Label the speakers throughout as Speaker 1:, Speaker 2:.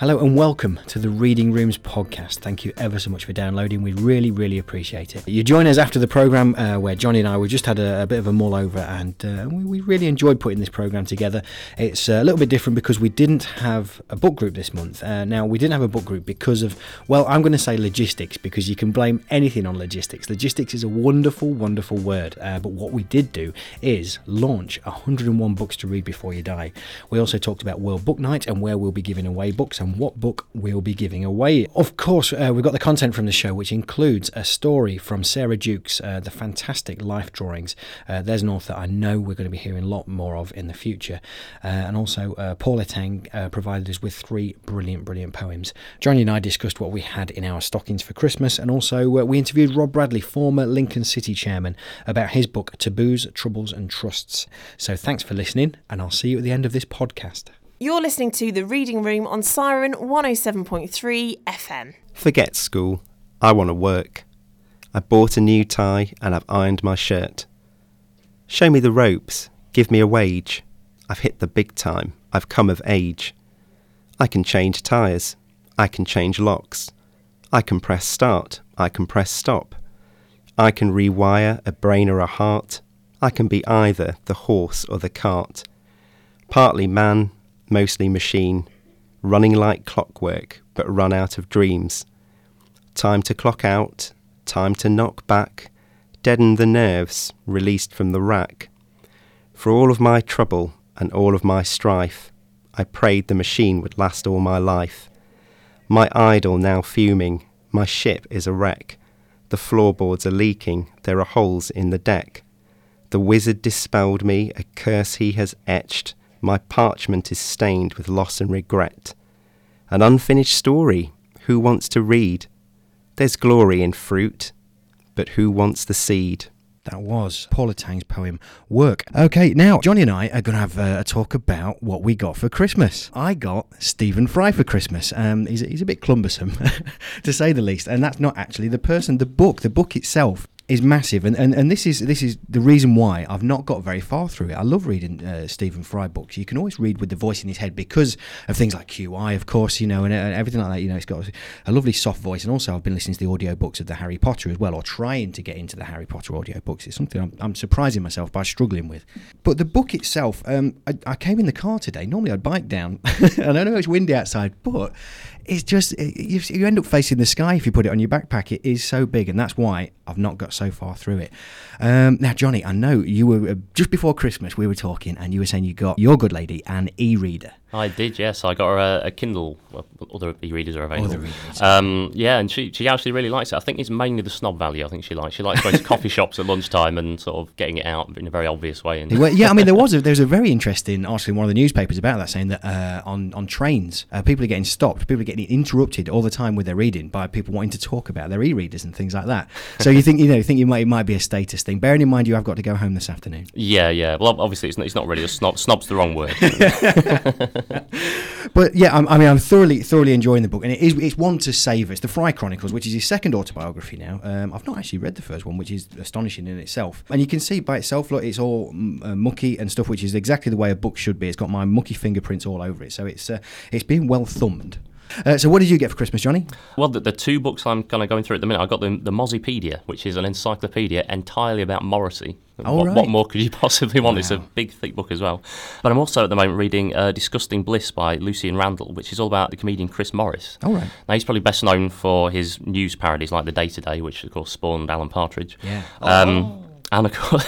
Speaker 1: Hello and welcome to the Reading Rooms podcast. Thank you ever so much for downloading. We really, really appreciate it. You join us after the program uh, where Johnny and I we just had a, a bit of a mull over, and uh, we, we, really enjoyed putting this program together. It's a little bit different because we didn't have a book group this month. Uh, now we didn't have a book group because of well, I'm going to say logistics because you can blame anything on logistics. Logistics is a wonderful, wonderful word, uh, but what we did do is launch 101 books to read before you die. We also talked about World Book Night and where we'll be giving away books and what book we'll be giving away. Of course, uh, we've got the content from the show, which includes a story from Sarah Juckes, uh, the fantastic life drawings. Uh, there's an author I know we're going to be hearing a lot more of in the future. Uh, and also, uh, Paul Eteng uh, provided us with three brilliant, brilliant poems. Johnny and I discussed what we had in our stockings for Christmas, and also we interviewed Rob Bradley, former Lincoln City chairman, about his book Taboos, Troubles and Trusts. So thanks for listening, and I'll see you at the end of this podcast.
Speaker 2: You're listening to The Reading Room on Siren 107.3 FM.
Speaker 3: Forget school. I want to work. I bought a new tie and I've ironed my shirt. Show me the ropes. Give me a wage. I've hit the big time. I've come of age. I can change tyres. I can change locks. I can press start. I can press stop. I can rewire a brain or a heart. I can be either the horse or the cart. Partly man, mostly machine, running like clockwork, but run out of dreams. Time to clock out, time to knock back, deaden the nerves released from the rack. For all of my trouble and all of my strife, I prayed the machine would last all my life. My idol now fuming, my ship is a wreck. The floorboards are leaking, there are holes in the deck. The wizard dispelled me, a curse he has etched. My parchment is stained with loss and regret. An unfinished story. Who wants to read? There's glory in fruit, but who wants the seed?
Speaker 1: That was Paul Eteng's poem Work. Okay, now Johnny and I are going to have a, a, talk about what we got for Christmas. I got Stephen Fry for Christmas. Um, he's, he's a bit clumbersome, to say the least, and that's not actually the person. The book, the book itself, is massive, and, and, and this is this is the reason why I've not got very far through it. I love reading uh, Stephen Fry books. You can always read with the voice in his head because of things like QI, of course, you know, and, and everything like that. You know, it's got a lovely soft voice, and also I've been listening to the audio books of the Harry Potter as well, or trying to get into the Harry Potter audio books. It's something I'm, I'm surprising myself by struggling with. But the book itself, um, I, I came in the car today. Normally I'd bike down, and I know it's windy outside, but it's just you end up facing the sky if you put it on your backpack. It is so big, and that's why I've not got so far through it. Um, now, Johnny, I know you were uh, just before Christmas. We were talking, and you were saying you got your good lady an e-reader.
Speaker 4: I did, yes. I got her a, a Kindle. Well, other e-readers are available. Other readers. Um, yeah, and she she actually really likes it. I think it's mainly the snob value. I think she likes. She likes going to coffee shops at lunchtime and sort of getting it out in a very obvious way. And
Speaker 1: well, yeah, I mean, there was a, there was a very interesting article in one of the newspapers about that, saying that uh, on on trains, uh, people are getting stopped, people are getting interrupted all the time with their reading by people wanting to talk about their e-readers and things like that. So you think you know, think you might it might be a status thing. Bearing in mind you have got to go home this afternoon.
Speaker 4: Yeah, yeah. Well, obviously it's not, it's not really a snob. Snob's the wrong word.
Speaker 1: but yeah, I'm, i mean, I'm thoroughly, thoroughly enjoying the book, and it is it's one to save. It's the Fry Chronicles, which is his second autobiography now. Um, I've not actually read the first one, which is astonishing in itself. And you can see by itself, look, it's all uh, mucky and stuff, which is exactly the way a book should be. It's got my mucky fingerprints all over it, so it's uh, it's been well thumbed. Uh, so, what did you get for Christmas, Johnny?
Speaker 4: Well, the, the two books I'm kind of going through at the minute, I got the, the Mozzipedia, which is an encyclopedia entirely about Morrissey.
Speaker 1: Oh,
Speaker 4: what,
Speaker 1: right.
Speaker 4: what, more could you possibly want? Wow. It's a big, thick book as well. But I'm also at the moment reading uh, Disgusting Bliss by Lucian Randall, which is all about the comedian Chris Morris.
Speaker 1: Oh, right.
Speaker 4: Now, he's probably best known for his news parodies like The Day Today, which, of course, spawned Alan Partridge.
Speaker 1: Yeah.
Speaker 4: Um, oh and of course,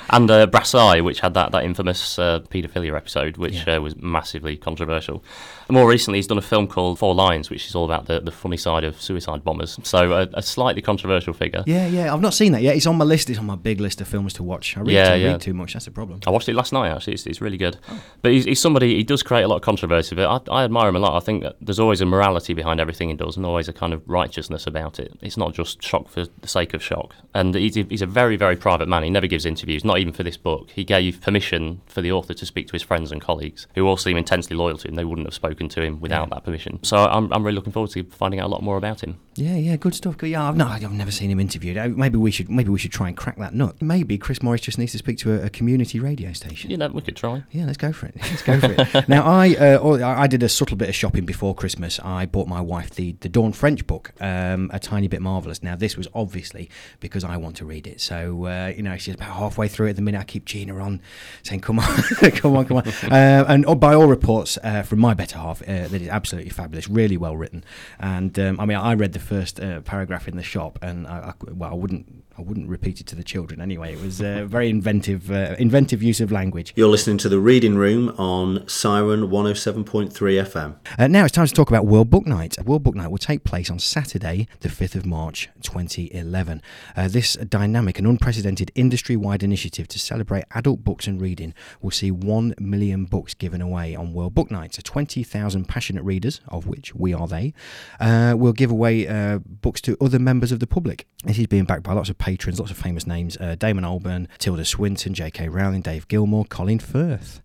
Speaker 4: and uh, Brass Eye, which had that that infamous uh, paedophilia episode, which yeah. uh, was massively controversial. And more recently, he's done a film called Four Lions, which is all about the, the funny side of suicide bombers. So a, a, slightly controversial figure.
Speaker 1: Yeah, yeah, I've not seen that yet. It's on my list. It's on my big list of films to watch. I read, yeah, too, yeah. read too much. That's a problem.
Speaker 4: I watched it last night. Actually, it's, it's really good. Oh. But he's, he's, somebody. He does create a lot of controversy. But I, I admire him a lot. I think there's always a morality behind everything he does, and always a kind of righteousness about it. It's not just shock for the sake of shock. And he's, he's a very, very private man. He never gives interviews, not even for this book. He gave permission for the author to speak to his friends and colleagues, who all seem intensely loyal to him. They wouldn't have spoken to him without yeah. that permission. So I'm, I'm really looking forward to finding out a lot more about him.
Speaker 1: Yeah, yeah, good stuff. Yeah, I've, no, I've never seen him interviewed. Maybe we should, maybe we should try and crack that nut. Maybe Chris Morris just needs to speak to a, a community radio station.
Speaker 4: You know, we could try.
Speaker 1: Yeah, let's go for it. Let's go for it. now, I uh, I I did a subtle bit of shopping before Christmas. I bought my wife the the Dawn French book, um, a tiny bit marvelous. Now, this was obviously because I want to read it. So uh, you know, she's about halfway through it. At the minute, I keep Gina on, saying, "Come on, come on, come on." Uh, and oh, by all reports uh, from my better half, uh, that is absolutely fabulous, really well written. And um, I mean, I read the first uh, paragraph in the shop, and I, I, well, I wouldn't. I wouldn't repeat it to the children anyway. It was a very inventive, uh, inventive use of language.
Speaker 5: You're listening to The Reading Room on Siren 107.3 FM.
Speaker 1: Uh, now it's time to talk about World Book Night. World Book Night will take place on Saturday, the 5th of March 2011. Uh, this dynamic and unprecedented industry wide initiative to celebrate adult books and reading will see 1 million books given away on World Book Night. So 20,000 passionate readers, of which we are they, uh, will give away uh, books to other members of the public. This is being backed by lots of patrons, lots of famous names uh, Damon Albarn, Tilda Swinton, J.K. Rowling, Dave Gilmour, Colin Firth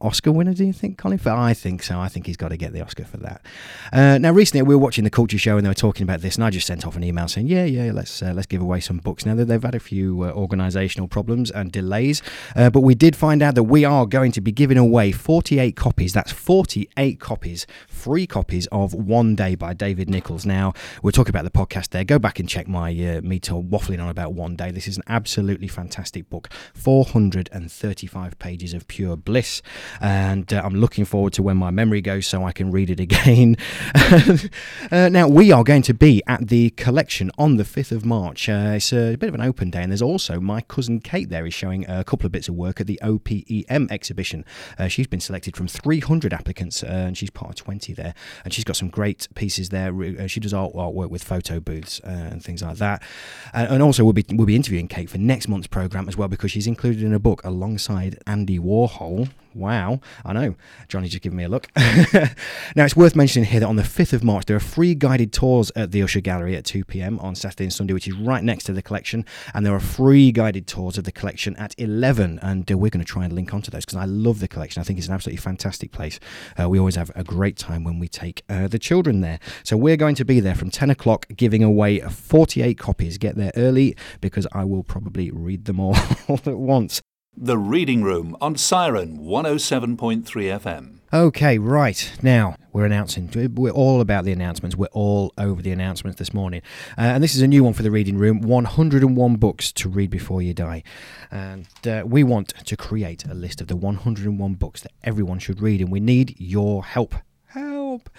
Speaker 1: Oscar winner, do you think, Colin? I think so. I think he's got to get the Oscar for that. Uh, now, recently we were watching the Culture Show and they were talking about this, and I just sent off an email saying, "Yeah, yeah, let's uh, let's give away some books." Now they've had a few uh, organisational problems and delays, uh, but we did find out that we are going to be giving away 48 copies. That's 48 copies, free copies of One Day by David Nicholls. Now we're talking about the podcast there. Go back and check my uh, me to waffling on about One Day. This is an absolutely fantastic book, 435 pages of pure bliss and uh, I'm looking forward to when my memory goes so I can read it again. uh, now, we are going to be at the collection on the 5th of March. Uh, it's a bit of an open day, and there's also my cousin Kate there is showing a couple of bits of work at the OPEM exhibition. Uh, she's been selected from 300 applicants, uh, and she's part of 20 there, and she's got some great pieces there. She does art, artwork with photo booths and things like that. And also, we'll be, we'll be interviewing Kate for next month's programme as well because she's included in a book alongside Andy Warhol. Wow, I know. Johnny just giving me a look. now, it's worth mentioning here that on the 5th of March, there are free guided tours at the Usher Gallery at 2 pm on Saturday and Sunday, which is right next to the collection. And there are free guided tours of the collection at 11. And uh, we're going to try and link onto those because I love the collection. I think it's an absolutely fantastic place. Uh, we always have a great time when we take uh, the children there. So we're going to be there from 10 o'clock giving away 48 copies. Get there early because I will probably read them all at once.
Speaker 6: The Reading Room on Siren 107.3 FM.
Speaker 1: Okay, right. Now, we're announcing. We're all about the announcements. We're all over the announcements this morning. Uh, and this is a new one for the reading room 101 books to read before you die. And uh, we want to create a list of the 101 books that everyone should read. And we need your help. Help.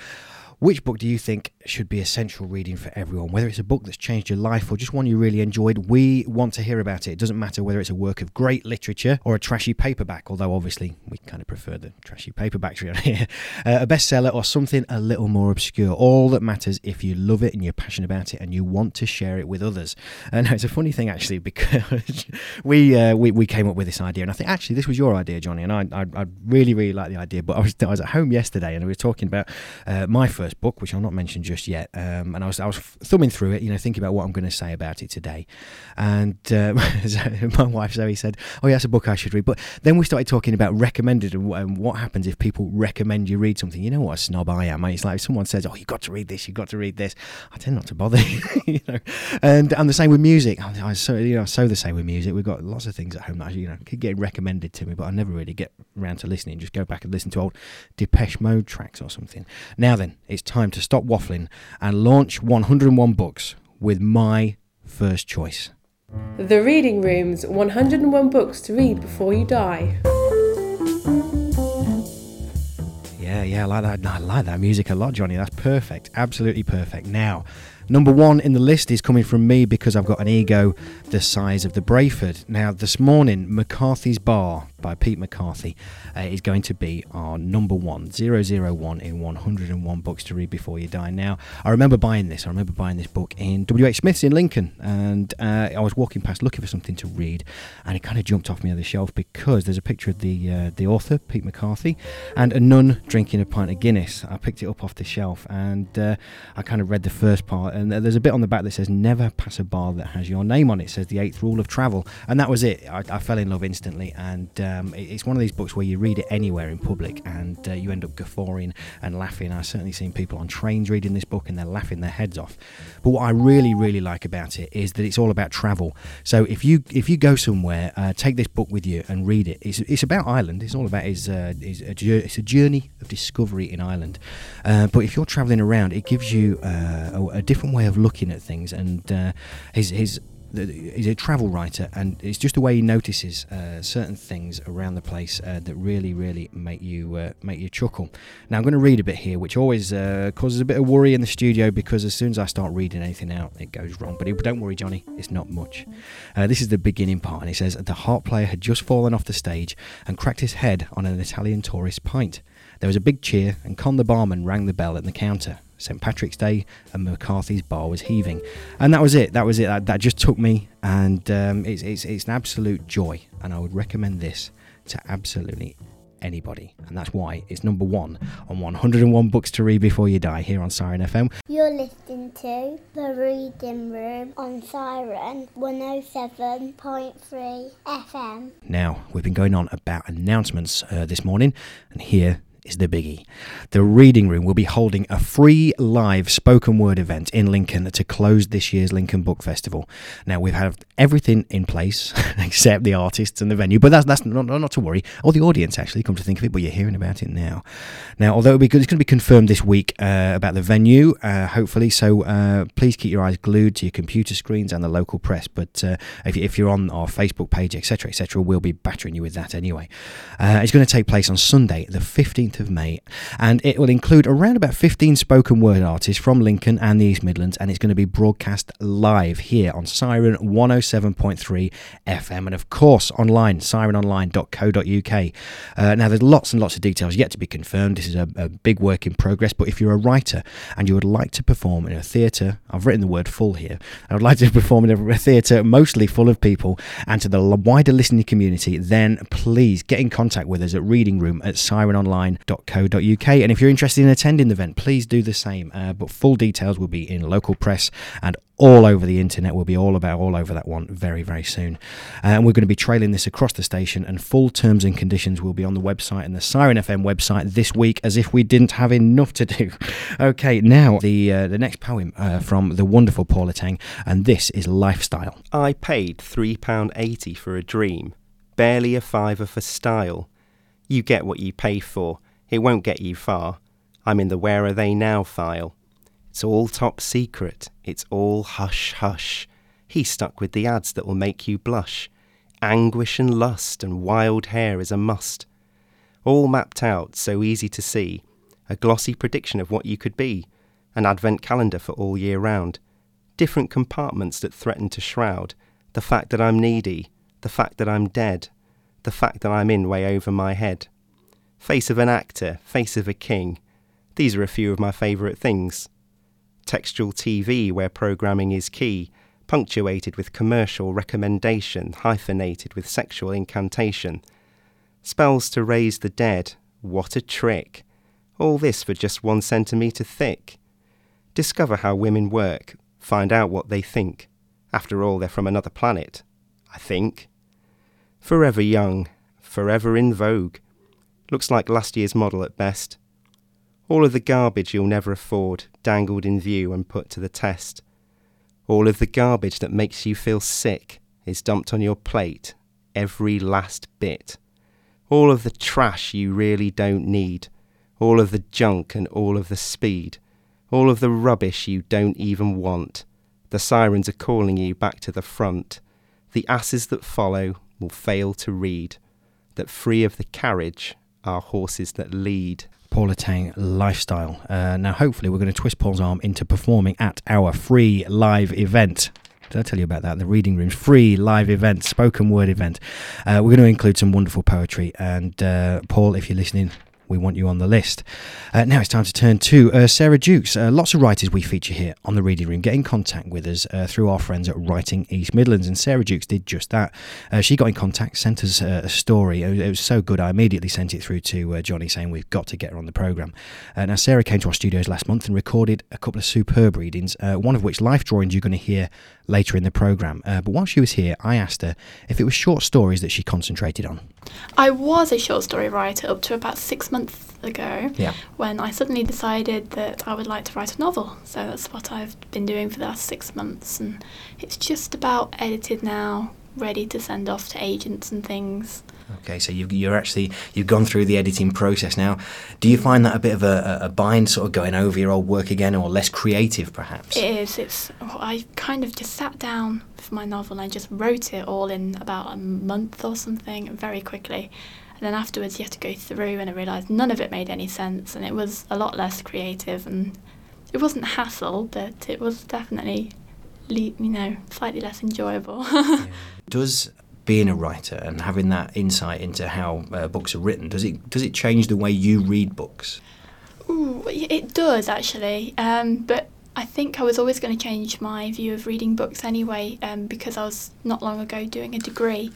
Speaker 1: Which book do you think should be essential reading for everyone? Whether it's a book that's changed your life or just one you really enjoyed, we want to hear about it. It doesn't matter whether it's a work of great literature or a trashy paperback, although obviously we kind of prefer the trashy paperbacks around here. Uh, a bestseller or something a little more obscure. All that matters if you love it and you're passionate about it and you want to share it with others. And it's a funny thing actually because we, uh, we we came up with this idea, and I think actually this was your idea, Johnny, and I I, I really really like the idea. But I was I was at home yesterday and we were talking about uh, my first book, which I'll not mention just yet. Um, and I was I was thumbing through it, you know, thinking about what I'm going to say about it today. And um, my wife Zoe said, "Oh, yeah, that's a book I should read." But then we started talking about recommended and what, happens if people recommend you read something. You know what a snob I am. It's like if someone says, "Oh, you've got to read this. You've got to read this." I tend not to bother, you know. And and the same with music. I, I so you know so the same with music. We've got lots of things at home that you know could get recommended to me, but I never really get around to listening. Just go back and listen to old Depeche Mode tracks or something. Now then, it's time to stop waffling and launch 101 books with my first choice.
Speaker 7: The Reading Room's 101 books to read before you die.
Speaker 1: Yeah, yeah, I like that. I like that music a lot, Johnny. That's perfect. Absolutely perfect. Now, number one in the list is coming from me because I've got an ego the size of the Brayford. Now, this morning, McCarthy's Bar by Pete McCarthy uh, is going to be our number one, 001 in 101 books to read before you die. Now, I remember buying this. I remember buying this book in W.H. Smith's in Lincoln, and uh, I was walking past looking for something to read, and it kind of jumped off me on the shelf because there's a picture of the uh, the author, Pete McCarthy, and a nun drinking a pint of Guinness. I picked it up off the shelf, and uh, I kind of read the first part, and there's a bit on the back that says "Never pass a bar that has your name on it." it says the eighth rule of travel, and that was it. I, I fell in love instantly, and um, it's one of these books where you read it anywhere in public, and uh, you end up guffawing and laughing. I've certainly seen people on trains reading this book, and they're laughing their heads off. But what I really, really like about it is that it's all about travel. So if you if you go somewhere, uh, take this book with you and read it. It's, it's about Ireland. It's all about is uh, is a, it's a journey of discovery in Ireland. Uh, but if you're travelling around, it gives you uh, a, a, different way of looking at things. And uh, his his he's a travel writer, and it's just the way he notices uh, certain things around the place uh, that really, really make you uh, make you chuckle. Now I'm going to read a bit here, which always uh, causes a bit of worry in the studio because as soon as I start reading anything out, it goes wrong. But don't worry, Johnny, it's not much. Uh, this is the beginning part, and he says the harp player had just fallen off the stage and cracked his head on an Italian tourist pint. There was a big cheer, and Con the barman rang the bell at the counter. St Patrick's Day, and McCarthy's bar was heaving, and that was it. That was it. That, that just took me, and um, it's, it's it's an absolute joy, and I would recommend this to absolutely anybody, and that's why it's number one on 101 books to read before you die here on Siren FM.
Speaker 8: You're listening to the Reading Room on Siren 107.3 FM.
Speaker 1: Now we've been going on about announcements uh, this morning, and here is the biggie. The Reading Room will be holding a free live spoken word event in Lincoln to close this year's Lincoln Book Festival. Now we've had everything in place except the artists and the venue, but that's that's not, not to worry. Or the audience actually, come to think of it, but you're hearing about it now. Now, although it'll be good, it's going to be confirmed this week uh, about the venue, uh, hopefully. So uh, please keep your eyes glued to your computer screens and the local press. But uh, if, if, you're on our Facebook page, etc., etc., we'll be battering you with that anyway. Uh, it's going to take place on Sunday, the 15th 15th of May, and it will include around about 15 spoken word artists from Lincoln and the East Midlands, and it's going to be broadcast live here on Siren 107.3 FM, and of course online, sirenonline.co.uk. Uh, now, there's lots and lots of details yet to be confirmed. This is a, a big work in progress, but if you're a writer and you would like to perform in a theatre, I've written the word full here, I would like to perform in a theatre mostly full of people and to the wider listening community, then please get in contact with us at Reading Room at Siren www.co.uk. And if you're interested in attending the event, please do the same. Uh, but full details will be in local press and all over the internet. We'll be all about all over that one very, very soon. Uh, and we're going to be trailing this across the station, and full terms and conditions will be on the website and the Siren FM website this week, as if we didn't have enough to do. okay, now the uh, the next poem uh, from the wonderful Paul Eteng, and this is Lifestyle.
Speaker 3: I paid £3.80 for a dream, barely a fiver for style. You get what you pay for. It won't get you far. I'm in the Where Are They Now file. It's all top secret. It's all hush hush. He's stuck with the ads that will make you blush. Anguish and lust and wild hair is a must. All mapped out, so easy to see. A glossy prediction of what you could be. An advent calendar for all year round. Different compartments that threaten to shroud the fact that I'm needy, the fact that I'm dead, the fact that I'm in way over my head. Face of an actor, face of a king. These are a few of my favourite things. Textual TV, where programming is key, punctuated with commercial recommendation, hyphenated with sexual incantation. Spells to raise the dead, what a trick! All this for just one centimetre thick. Discover how women work, find out what they think. After all, they're from another planet, I think. Forever young, forever in vogue. Looks like last year's model at best. All of the garbage you'll never afford, dangled in view and put to the test. All of the garbage that makes you feel sick is dumped on your plate, every last bit. All of the trash you really don't need, all of the junk and all of the speed, all of the rubbish you don't even want. The sirens are calling you back to the front. The asses that follow will fail to read that free of the carriage are horses that lead.
Speaker 1: Paul Eteng lifestyle. Uh, now, hopefully, we're going to twist Paul's arm into performing at our free live event. Did I tell you about that? The Reading room, free live event, spoken word event. Uh, we're going to include some wonderful poetry. And uh, Paul, if you're listening, we want you on the list. Uh, now it's time to turn to uh, Sarah Juckes. Uh, lots of writers we feature here on the Reading Room get in contact with us uh, through our friends at Writing East Midlands, and Sarah Juckes did just that. Uh, she got in contact, sent us uh, a story. It was, it was so good, I immediately sent it through to Johnny saying we've got to get her on the programme. now, Sarah came to our studios last month and recorded a couple of superb readings, one of which, Life Drawings, you're going to hear later in the programme. but while she was here, I asked her if it was short stories that she concentrated on.
Speaker 9: I was a short story writer up to about six months ago
Speaker 1: yeah.
Speaker 9: when I suddenly decided that I would like to write a novel. So that's what I've been doing for the last six months, and it's just about edited now, ready to send off to agents and things.
Speaker 1: Okay, so you've, you're actually you've gone through the editing process now. Do you find that a bit of a, a bind, sort of going over your old work again, or less creative, perhaps?
Speaker 9: It is. It's. Oh, I kind of just sat down for my novel and I just wrote it all in about a month or something, very quickly. And then afterwards, you have to go through, and I realised none of it made any sense, and it was a lot less creative, and it wasn't hassle, but it was definitely, you know, slightly less enjoyable.
Speaker 1: yeah. Does being a writer and having that insight into how uh, books are written does it does it change the way you read books?
Speaker 9: Ooh, it does actually, um, but I think I was always going to change my view of reading books anyway um, because I was not long ago doing a degree.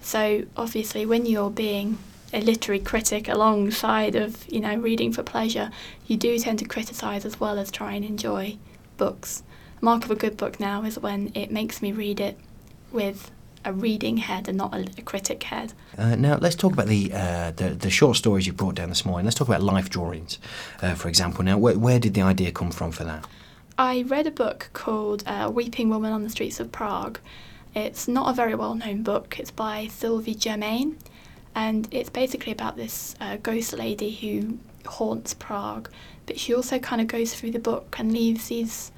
Speaker 9: So obviously, when you're being a literary critic alongside of you know reading for pleasure, you do tend to criticise as well as try and enjoy books. The mark of a good book now is when it makes me read it with a reading head and not a, a critic head.
Speaker 1: Uh, now let's talk about the, uh, the, the short stories you brought down this morning. Let's talk about life drawings, uh, for example. Now, wh- where did the idea come from for that?
Speaker 9: I read a book called uh, Weeping Woman on the Streets of Prague. It's not a very well known book. It's by Sylvie Germain, and it's basically about this uh, ghost lady who haunts Prague. But she also kind of goes through the book and leaves these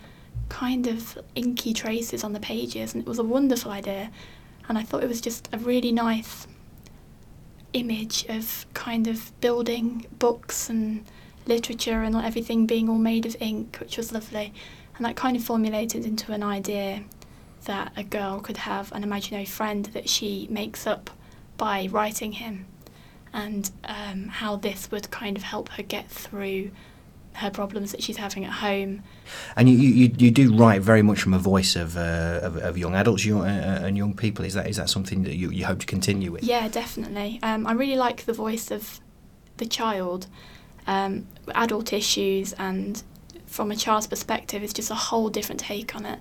Speaker 9: kind of inky traces on the pages, and it was a wonderful idea and I thought it was just a really nice image of kind of building books and literature and everything being all made of ink, which was lovely. And that kind of formulated into an idea that a girl could have an imaginary friend that she makes up by writing him, and um, how this would kind of help her get through her problems that she's having at home.
Speaker 1: And you, you, you do write very much from a voice of, uh, of, of, young adults young, uh, and young people. Is that is that something that you, you hope to continue with?
Speaker 9: Yeah, definitely. Um, I really like the voice of the child. Um, adult issues and from a child's perspective, it's just a whole different take on it.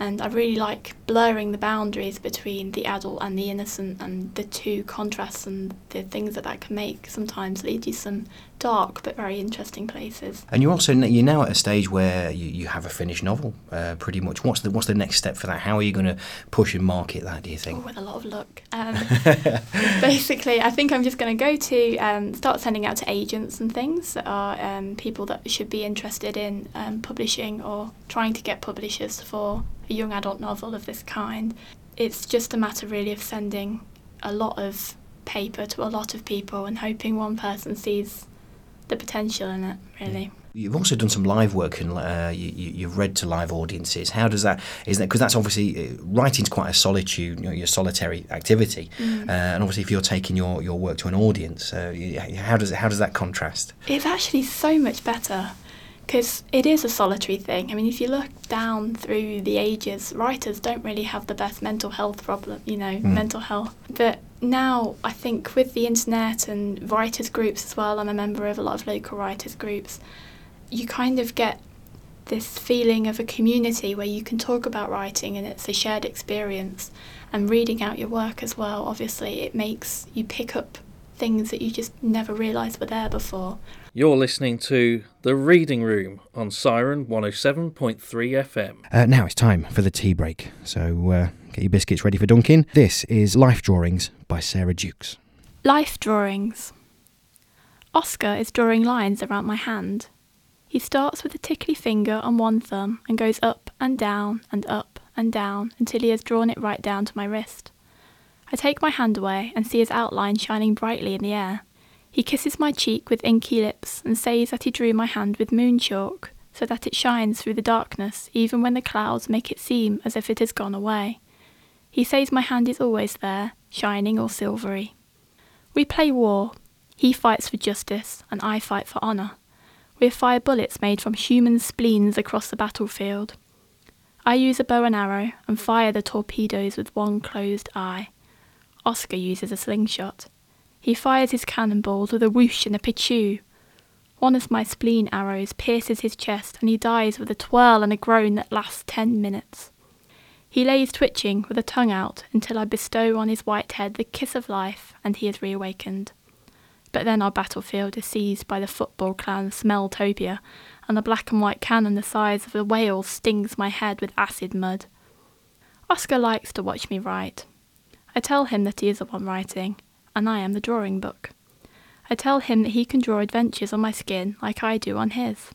Speaker 9: And I really like blurring the boundaries between the adult and the innocent and the two contrasts and the things that that can make sometimes lead you some dark but very interesting places.
Speaker 1: And you're also you're now at a stage where you, you have a finished novel, uh, pretty much. What's the what's the next step for that? How are you going to push and market that? Do you think?
Speaker 9: Oh, with a lot of luck. Um, basically, I think I'm just going to go to um, start sending out to agents and things that are um, people that should be interested in um, publishing or trying to get publishers for a young adult novel of this kind. It's just a matter really of sending a lot of paper to a lot of people and hoping one person sees the potential in it, really.
Speaker 1: You've also done some live work and uh, you, have read to live audiences. How does that? Is that because that's obviously uh, writing's quite a solitude, you know, your solitary activity, mm. uh, and obviously if you're taking your, your work to an audience, uh, how does how does that contrast?
Speaker 9: It's actually so much better because it is a solitary thing. I mean, if you look down through the ages, writers don't really have the best mental health problem, you know, mm. mental health. But now, I think with the internet and writers' groups as well, I'm a member of a lot of local writers' groups, you kind of get this feeling of a community where you can talk about writing and it's a shared experience. And reading out your work as well, obviously, it makes you pick up things that you just never realised were there before.
Speaker 10: You're listening to The Reading Room on Siren 107.3 FM.
Speaker 1: Uh, now it's time for the tea break, so uh, get your biscuits ready for dunking. This is Life Drawings by Sarah Juckes.
Speaker 9: Life Drawings. Oscar is drawing lines around my hand. He starts with a tickly finger on one thumb and goes up and down and up and down until he has drawn it right down to my wrist. I take my hand away and see his outline shining brightly in the air. He kisses my cheek with inky lips and says that he drew my hand with moon chalk, so that it shines through the darkness even when the clouds make it seem as if it has gone away. He says my hand is always there, shining or silvery. We play war. He fights for justice, and I fight for honour. We fire bullets made from human spleens across the battlefield. I use a bow and arrow and fire the torpedoes with one closed eye. Oscar uses a slingshot. He fires his cannonballs with a whoosh and a pitchoo. One of my spleen arrows pierces his chest and he dies with a twirl and a groan that lasts ten minutes. He lays twitching with a tongue out until I bestow on his white head the kiss of life and he is reawakened. But then our battlefield is seized by the football clan Smelltopia, and a black and white cannon the size of a whale stings my head with acid mud. Oscar likes to watch me write. I tell him that he is the one writing, and I am the drawing book. I tell him that he can draw adventures on my skin like I do on his.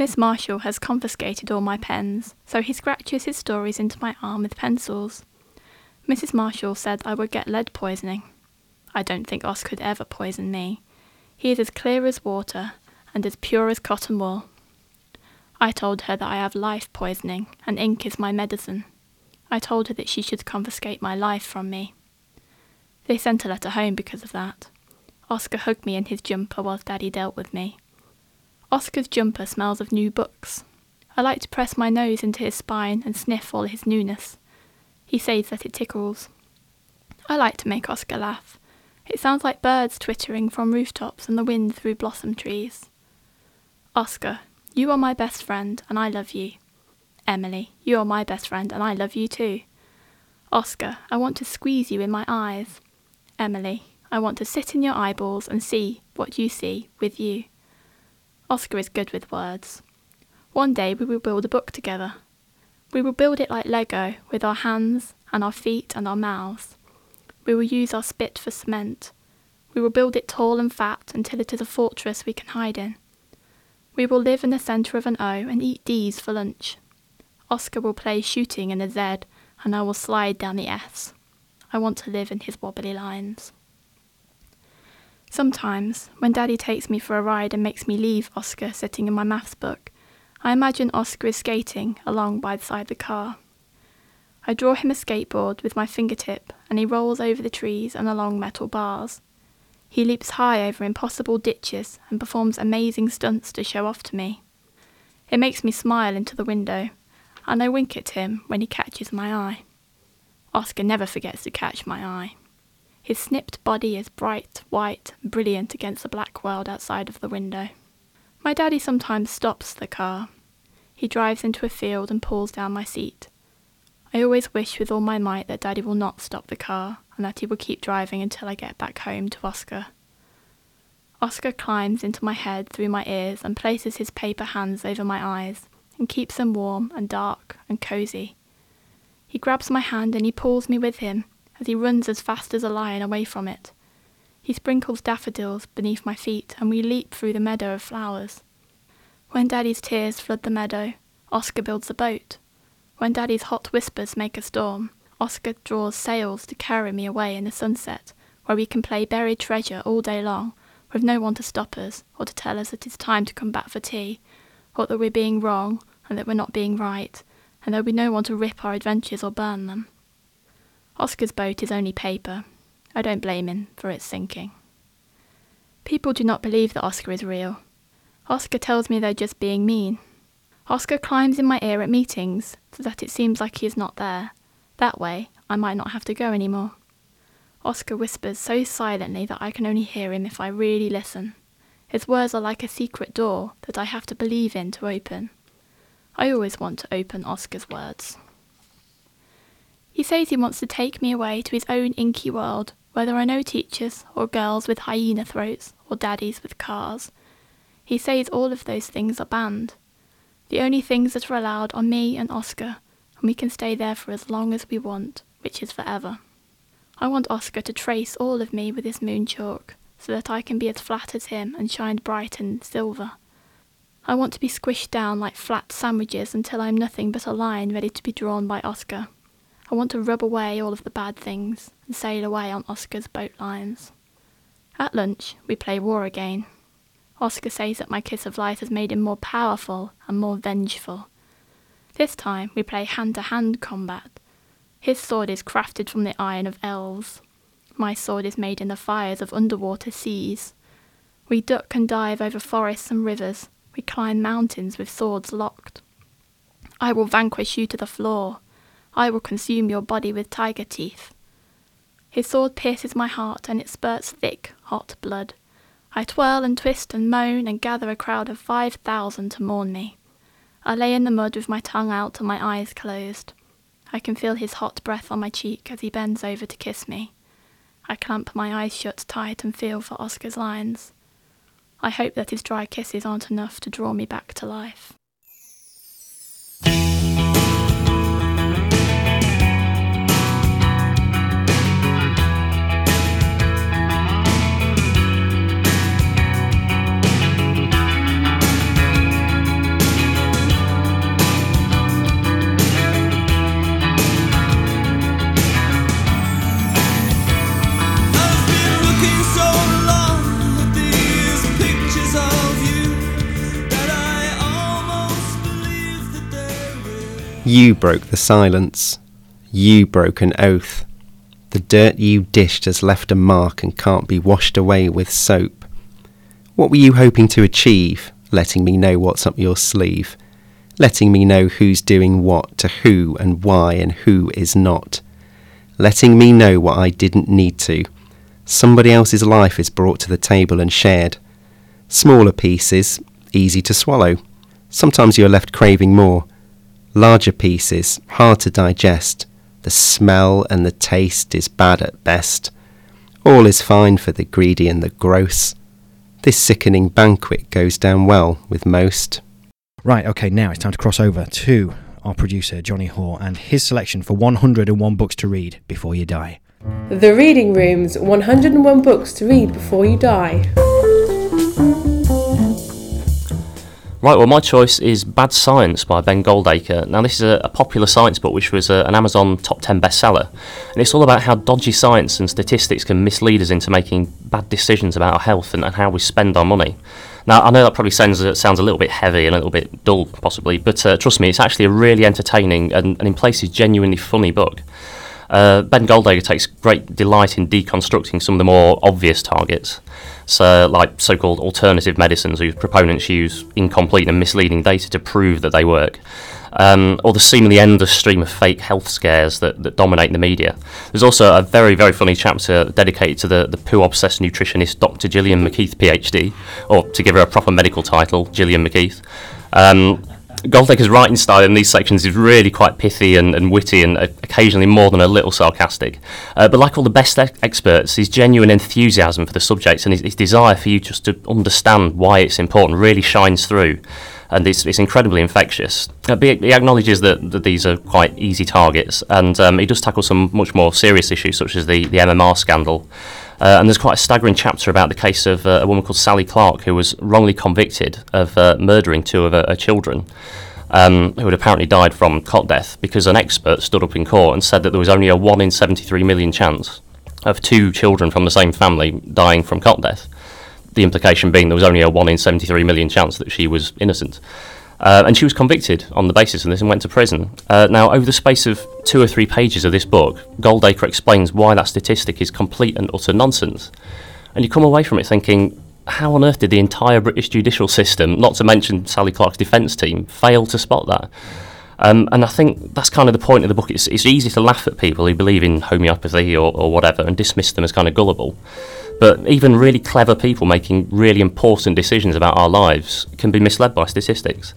Speaker 9: Miss Marshall has confiscated all my pens, so he scratches his stories into my arm with pencils. Mrs. Marshall said I would get lead poisoning. I don't think Oscar could ever poison me. He is as clear as water and as pure as cotton wool. I told her that I have life poisoning and ink is my medicine. I told her that she should confiscate my life from me. They sent a letter home because of that. Oscar hugged me in his jumper whilst Daddy dealt with me. Oscar's jumper smells of new books. I like to press my nose into his spine and sniff all his newness. He says that it tickles. I like to make Oscar laugh. It sounds like birds twittering from rooftops and the wind through blossom trees. Oscar, you are my best friend and I love you. Emily, you are my best friend and I love you too. Oscar, I want to squeeze you in my eyes. Emily, I want to sit in your eyeballs and see what you see with you. Oscar is good with words. One day we will build a book together. We will build it like Lego, with our hands and our feet and our mouths. We will use our spit for cement. We will build it tall and fat until it is a fortress we can hide in. We will live in the centre of an O and eat D's for lunch. Oscar will play shooting in a Z, and I will slide down the S. I want to live in his wobbly lines. Sometimes, when Daddy takes me for a ride and makes me leave Oscar sitting in my maths book, I imagine Oscar is skating along by the side of the car. I draw him a skateboard with my fingertip, and he rolls over the trees and along metal bars. He leaps high over impossible ditches and performs amazing stunts to show off to me. It makes me smile into the window, and I wink at him when he catches my eye. Oscar never forgets to catch my eye. His snipped body is bright, white, brilliant against the black world outside of the window. My daddy sometimes stops the car. He drives into a field and pulls down my seat. I always wish with all my might that Daddy will not stop the car and that he will keep driving until I get back home to Oscar. Oscar climbs into my head through my ears and places his paper hands over my eyes and keeps them warm and dark and cosy. He grabs my hand and he pulls me with him as he runs as fast as a lion away from it. He sprinkles daffodils beneath my feet and we leap through the meadow of flowers. When Daddy's tears flood the meadow, Oscar builds a boat when Daddy's hot whispers make a storm, Oscar draws sails to carry me away in the sunset, where we can play buried treasure all day long, with no one to stop us or to tell us that it's time to come back for tea, or that we're being wrong and that we're not being right, and there'll be no one to rip our adventures or burn them. Oscar's boat is only paper. I don't blame him for its sinking. People do not believe that Oscar is real. Oscar tells me they're just being mean, Oscar climbs in my ear at meetings so that it seems like he is not there. That way, I might not have to go any more. Oscar whispers so silently that I can only hear him if I really listen. His words are like a secret door that I have to believe in to open. I always want to open Oscar's words. He says he wants to take me away to his own inky world where there are no teachers or girls with hyena throats or daddies with cars. He says all of those things are banned. The only things that are allowed are me and Oscar, and we can stay there for as long as we want, which is forever. I want Oscar to trace all of me with his moon chalk, so that I can be as flat as him and shine bright and silver. I want to be squished down like flat sandwiches until I'm nothing but a line ready to be drawn by Oscar. I want to rub away all of the bad things and sail away on Oscar's boat lines. At lunch, we play war again. Oscar says that my kiss of light has made him more powerful and more vengeful. This time we play hand to hand combat. His sword is crafted from the iron of elves. My sword is made in the fires of underwater seas. We duck and dive over forests and rivers. We climb mountains with swords locked. I will vanquish you to the floor. I will consume your body with tiger teeth. His sword pierces my heart, and it spurts thick, hot blood. I twirl and twist and moan and gather a crowd of five thousand to mourn me. I lay in the mud with my tongue out and my eyes closed. I can feel his hot breath on my cheek as he bends over to kiss me. I clamp my eyes shut tight and feel for Oscar's lines. I hope that his dry kisses aren't enough to draw me back to life.
Speaker 3: You broke the silence. You broke an oath. The dirt you dished has left a mark and can't be washed away with soap. What were you hoping to achieve, letting me know what's up your sleeve? Letting me know who's doing what to who and why and who is not. Letting me know what I didn't need to. Somebody else's life is brought to the table and shared. Smaller pieces, easy to swallow. Sometimes you're left craving more larger pieces, hard to digest. The smell and the taste is bad at best. All is fine for the greedy and the gross. This sickening banquet goes down well with most.
Speaker 1: Right, okay, now it's time to cross over to our producer, Jonny Hoare, and his selection for 101 books to read before you die.
Speaker 7: The Reading Room's 101 Books to Read Before You Die.
Speaker 4: Right, well, my choice is Bad Science by Ben Goldacre. Now, this is a, a popular science book which was a, an Amazon top 10 bestseller. And it's all about how dodgy science and statistics can mislead us into making bad decisions about our health and, and how we spend our money. Now, I know that probably sounds, uh, sounds a little bit heavy and a little bit dull, possibly, but uh, trust me, it's actually a really entertaining and, and in places, genuinely funny book. Uh, ben Goldacre takes great delight in deconstructing some of the more obvious targets, so like so-called alternative medicines, whose proponents use incomplete and misleading data to prove that they work, um, or the seemingly endless stream of fake health scares that, that dominate the media. There's also a very, very funny chapter dedicated to the, the poo-obsessed nutritionist Dr. Gillian McKeith, PhD, or to give her a proper medical title, Gillian McKeith. Um, Goldacre's writing style in these sections is really quite pithy and, and witty and uh, occasionally more than a little sarcastic. Uh, but like all the best e- experts, his genuine enthusiasm for the subjects and his, his, desire for you just to understand why it's important really shines through. And it's, it's incredibly infectious. Uh, he, he acknowledges that, that these are quite easy targets, and um, he does tackle some much more serious issues, such as the, the MMR scandal. Uh, and there's quite a staggering chapter about the case of uh, a woman called Sally Clark who was wrongly convicted of uh, murdering two of her, her children. Um, who had apparently died from cot death because an expert stood up in court and said that there was only a 1 in 73 million chance of two children from the same family dying from cot death. The implication being there was only a 1 in 73 million chance that she was innocent. Uh, and she was convicted on the basis of this and went to prison. Uh, now, over the space of two or three pages of this book, Goldacre explains why that statistic is complete and utter nonsense. And you come away from it thinking, how on earth did the entire British judicial system, not to mention Sally Clark's defence team, fail to spot that? Um, and I think that's kind of the point of the book. It's, it's easy to laugh at people who believe in homeopathy or, or whatever and dismiss them as kind of gullible. But even really clever people making really important decisions about our lives can be misled by statistics.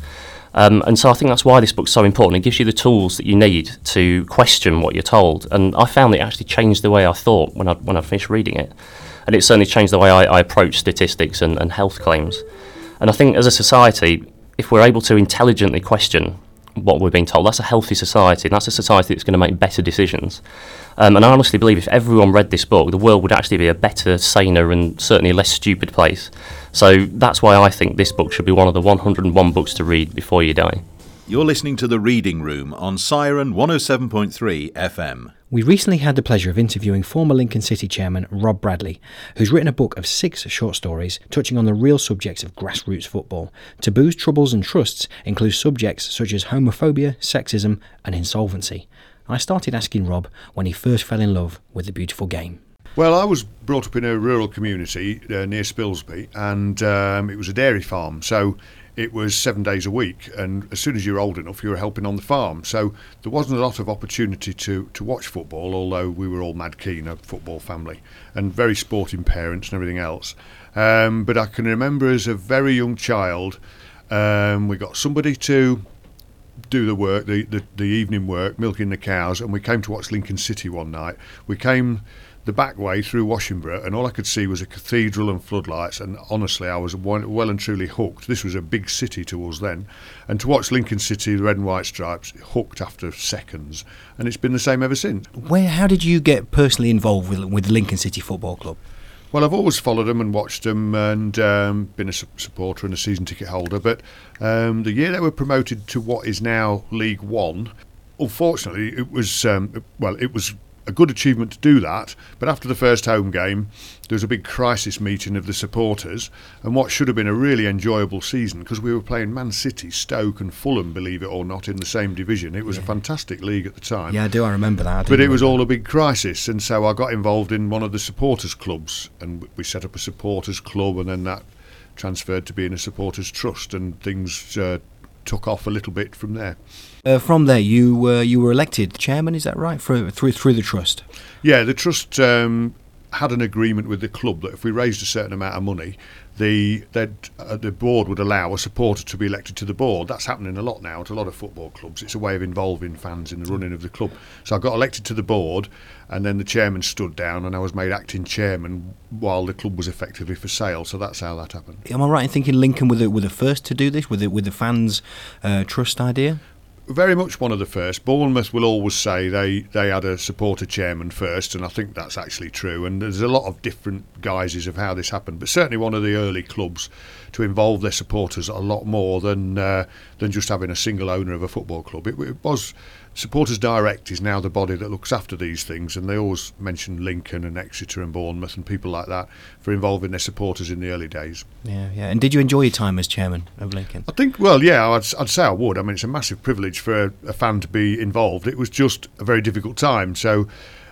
Speaker 4: Um, and so I think that's why this book's so important. It gives you the tools that you need to question what you're told. And I found it actually changed the way I thought when I, when I finished reading it. And it certainly changed the way I, I approach statistics and, and health claims. And I think as a society, if we're able to intelligently question what we're being told. That's a healthy society, and that's a society that's going to make better decisions. Um, and I honestly believe if everyone read this book, the world would actually be a better, saner, and certainly a less stupid place. So that's why I think this book should be one of the 101 books to read before you die.
Speaker 6: You're listening to The Reading Room on Siren 107.3 FM.
Speaker 1: We recently had the pleasure of interviewing former Lincoln City chairman Rob Bradley, who's written a book of six short stories touching on the real subjects of grassroots football. Taboos, troubles, and trusts include subjects such as homophobia, sexism, and insolvency. I started asking Rob when he first fell in love with the beautiful game.
Speaker 11: Well, I was brought up in a rural community uh, near Spilsby, and um, it was a dairy farm. So it was seven days a week, and as soon as you were old enough, you were helping on the farm. So there wasn't a lot of opportunity to, to watch football, although we were all mad keen, a football family, and very sporting parents and everything else. Um, but I can remember as a very young child, um, we got somebody to do the work, the, the, the evening work, milking the cows, and we came to watch Lincoln City one night. We came the back way through Washingborough, and all I could see was a cathedral and floodlights. And honestly, I was well and truly hooked. This was a big city to us then, and to watch Lincoln City, the red and white stripes, hooked after seconds, and it's been the same ever since.
Speaker 1: Where? How did you get personally involved with with Lincoln City Football Club?
Speaker 11: Well, I've always followed them and watched them, and um, been a su- supporter and a season ticket holder. But um, the year they were promoted to what is now League One, unfortunately, it was um, well, it was a good achievement to do that. But after the first home game, there was a big crisis meeting of the supporters, and what should have been a really enjoyable season because we were playing Man City, Stoke, and Fulham, believe it or not, in the same division. It was
Speaker 1: Yeah.
Speaker 11: a fantastic league at the time.
Speaker 1: Yeah, I do. I remember that. I
Speaker 11: But it was all a big crisis, and so I got involved in one of the supporters clubs, and we set up a supporters club, and then that transferred to being a supporters trust, and things uh, took off a little bit from there.
Speaker 1: Uh, from there, you uh, you were elected chairman. Is that right? Through through through the trust.
Speaker 11: Yeah, the trust um, had an agreement with the club that if we raised a certain amount of money, the uh, the board would allow a supporter to be elected to the board. That's happening a lot now at a lot of football clubs. It's a way of involving fans in the running of the club. So I got elected to the board, and then the chairman stood down, and I was made acting chairman while the club was effectively for sale. So that's how that happened.
Speaker 1: Am I right in thinking Lincoln were the, were the first to do this with the, with the fans uh, trust idea?
Speaker 11: Very much one of the first. Bournemouth will always say they, they had a supporter chairman first, and I think that's actually true. And there's a lot of different guises of how this happened, but certainly one of the early clubs to involve their supporters a lot more than uh, than just having a single owner of a football club. It, it was Supporters Direct is now the body that looks after these things, and they always mention Lincoln and Exeter and Bournemouth and people like that for involving their supporters in the early days.
Speaker 1: Yeah, yeah. And did you enjoy your time as chairman of Lincoln?
Speaker 11: I think, well, yeah, I'd, I'd say I would. I mean, it's a massive privilege for a, a fan to be involved. It was just a very difficult time. So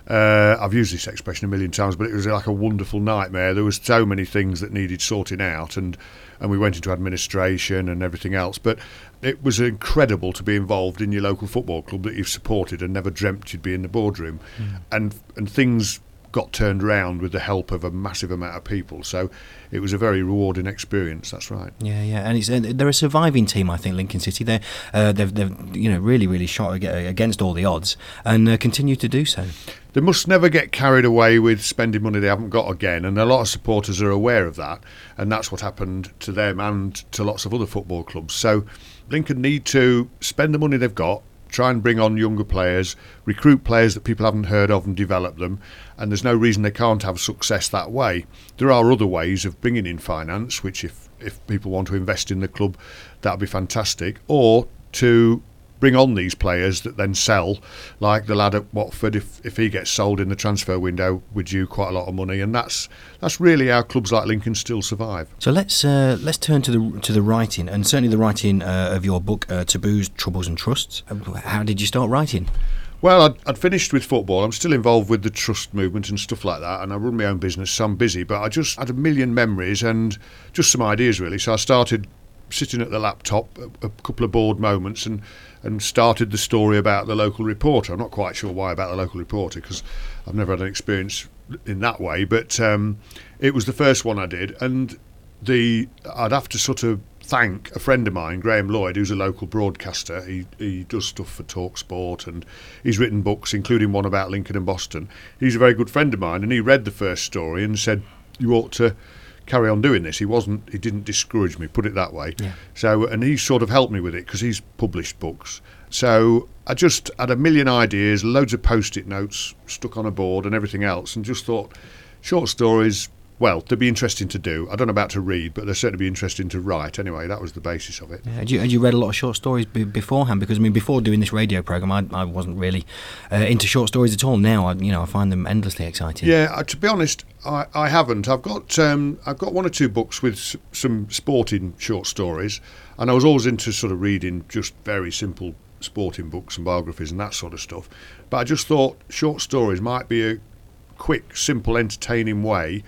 Speaker 11: uh, I've used this expression a million times, but it was like a wonderful nightmare. There was so many things that needed sorting out, and, and we went into administration and everything else. But it was incredible to be involved in your local football club that you've supported and never dreamt you'd be in the boardroom. Mm. And, and things got turned around with the help of a massive amount of people. So it was a very rewarding experience. That's right.
Speaker 1: Yeah, yeah, and it's uh, they're a surviving team. I think Lincoln City. They're uh, they've they've you know really really shot against all the odds and uh, continue to do so.
Speaker 11: They must never get carried away with spending money they haven't got again, and a lot of supporters are aware of that, and that's what happened to them and to lots of other football clubs. So Lincoln need to spend the money they've got, try and bring on younger players, recruit players that people haven't heard of, and develop them. And there's no reason they can't have success that way. There are other ways of bringing in finance, which if if people want to invest in the club, that'd be fantastic, or to bring on these players that then sell, like the lad at Watford. If if he gets sold in the transfer window, we're due quite a lot of money, and that's that's really how clubs like Lincoln still survive.
Speaker 1: So let's uh, let's turn to the to the writing, and certainly the writing uh, of your book, uh, Taboos, Troubles, and Trusts. Uh, How did you start writing?
Speaker 11: Well, I'd, I'd finished with football. I'm still involved with the trust movement and stuff like that, and I run my own business, so I'm busy. But I just had a million memories and just some ideas, really. So I started sitting at the laptop, a, a couple of bored moments, and and started the story about the local reporter. I'm not quite sure why about the local reporter because I've never had an experience in that way, but um, it was the first one I did, and the I'd have to sort of thank a friend of mine, Graham Lloyd, who's a local broadcaster. He he does stuff for Talk Sport and he's written books, including one about Lincoln and Boston. He's a very good friend of mine, and he read the first story and said, "You ought to." Carry on doing this. He wasn't. He didn't discourage me. Put it that way.
Speaker 1: Yeah.
Speaker 11: So, and he sort of helped me with it because he's published books. So I just had a million ideas, loads of post-it notes stuck on a board and everything else, and just thought, short stories. Well, they'd be interesting to do. I don't know about to read, but they'd certainly be interesting to write. Anyway, that was the basis of it.
Speaker 1: Yeah, Had you, you read a lot of short stories be- beforehand? Because I mean, before doing this radio program, I, I wasn't really uh, into short stories at all. Now, I, you know, I find them endlessly exciting.
Speaker 11: Yeah, uh, to be honest, I, I haven't. I've got um, I've got one or two books with s- some sporting short stories, and I was always into sort of reading just very simple sporting books and biographies and that sort of stuff. But I just thought short stories might be a quick, simple, entertaining way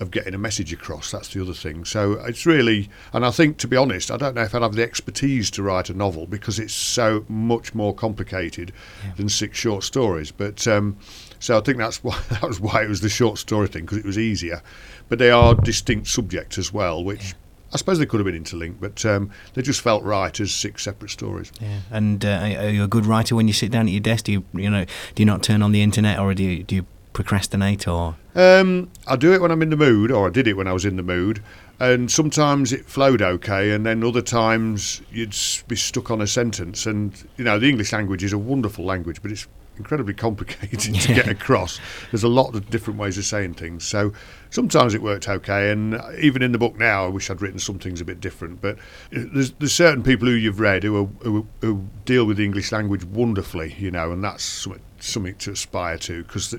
Speaker 11: of getting a message across. That's the other thing. So it's really, and I think to be honest, I don't know if I'd have the expertise to write a novel because it's so much more complicated yeah. than six short stories. But um, so I think that's why that was why it was the short story thing because it was easier. But they are distinct subjects as well, which. Yeah. I suppose they could have been interlinked, but um, they just felt right as six separate stories.
Speaker 1: Yeah, and uh, are you a good writer when you sit down at your desk? Do you, you know, do you not turn on the internet, or do you, do you procrastinate or?
Speaker 11: Um, I do it when I'm in the mood, or I did it when I was in the mood. And sometimes it flowed okay, and then other times you'd be stuck on a sentence. And you know, the English language is a wonderful language, but it's incredibly complicated to get across. There's a lot of different ways of saying things. So sometimes it worked okay, and even in the book now, I wish I'd written some things a bit different. But there's, there's certain people who you've read who, are, who, who deal with the English language wonderfully, you know, and that's something, something to aspire to because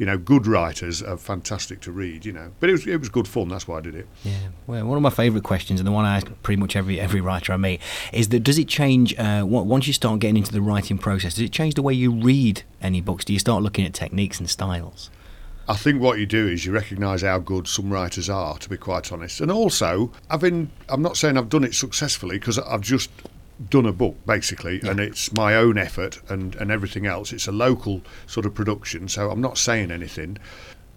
Speaker 11: you know, good writers are fantastic to read, you know. But it was it was good fun. That's why I did it.
Speaker 1: Yeah. Well, one of my favourite questions, and the one I ask pretty much every every writer I meet, is that does it change uh, once you start getting into the writing process? Does it change the way you read any books? Do you start looking at techniques and styles?
Speaker 11: I think what you do is you recognise how good some writers are, to be quite honest. And also, I've been, I'm not saying I've done it successfully because I've just done a book basically, yeah. and it's my own effort and, and everything else. It's a local sort of production, so I'm not saying anything.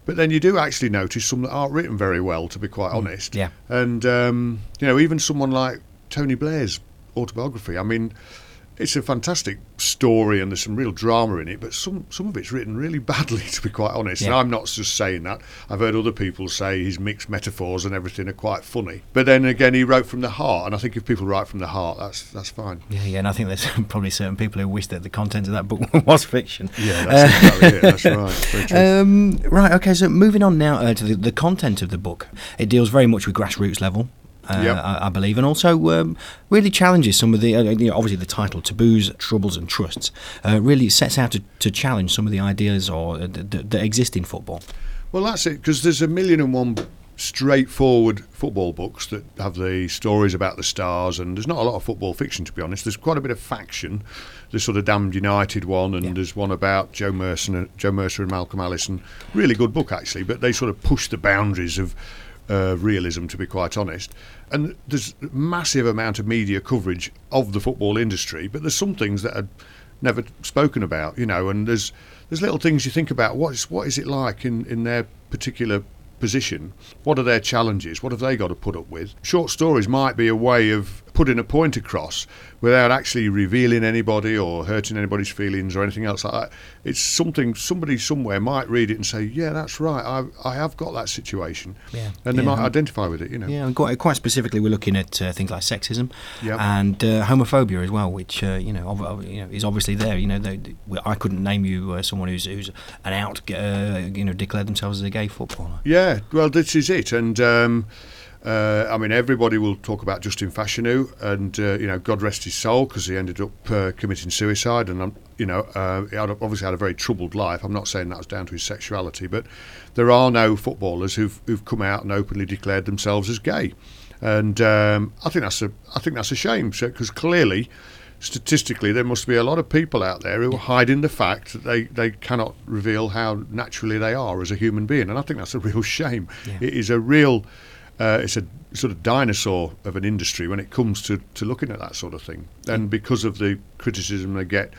Speaker 11: But then you do actually notice some that aren't written very well, to be quite mm. honest.
Speaker 1: Yeah.
Speaker 11: And um, you know, even someone like Tony Blair's autobiography. I mean, it's a fantastic story and there's some real drama in it, but some some of it's written really badly, to be quite honest. Yeah. And I'm not just saying that. I've heard other people say his mixed metaphors and everything are quite funny. But then again, he wrote from the heart, and I think if people write from the heart, that's that's fine.
Speaker 1: Yeah, yeah. And I think there's probably certain people who wish that the content of that book was fiction.
Speaker 11: Yeah, that's, uh, exactly it. that's right.
Speaker 1: Um, right. Okay. So moving on now uh, to the, the content of the book, it deals very much with grassroots level uh, yep. I, I, believe, and also um, really challenges some of the, uh, you know, obviously the title, Taboos, Troubles and Trusts, uh, really sets out to, to challenge some of the ideas or uh, that, that exist in football.
Speaker 11: Well, that's it, because there's a million and one straightforward football books that have the stories about the stars, and there's not a lot of football fiction, to be honest. There's quite a bit of faction. There's sort of Damned United one, and yeah. there's one about Joe Mercer, Joe Mercer and Malcolm Allison. Really good book, actually, but they sort of push the boundaries of uh, realism, to be quite honest. And there's massive amount of media coverage of the football industry, but there's some things that are never spoken about, you know. And there's there's little things you think about. What is what is it like in in their particular position? What are their challenges? What have they got to put up with? Short stories might be a way of putting a point across without actually revealing anybody or hurting anybody's feelings or anything else like that. It's something somebody somewhere might read it and say, "Yeah, that's right. I I have got that situation,"
Speaker 1: yeah.
Speaker 11: and they
Speaker 1: yeah.
Speaker 11: might identify with it. You know.
Speaker 1: Yeah, and quite, quite specifically, we're looking at uh, things like sexism yep. and uh, homophobia as well, which uh, you know, you know, is obviously there. You know, they, they, I couldn't name you uh, someone who's who's an out, uh, you know, declared themselves as a gay footballer.
Speaker 11: Yeah, well, this is it, and. Um, uh, I mean, everybody will talk about Justin Fashanu, and uh, you know, God rest his soul, because he ended up uh, committing suicide, and um, you know, uh, he had obviously had a very troubled life. I'm not saying that was down to his sexuality, but there are no footballers who've who've come out and openly declared themselves as gay, and um, I think that's a I think that's a shame, because clearly. Statistically, there must be a lot of people out there who are hiding the fact that they, they cannot reveal how naturally they are as a human being, and I think that's a real shame. Yeah. It is a real uh, it's a sort of dinosaur of an industry when it comes to, to looking at that sort of thing. And because of the criticism they get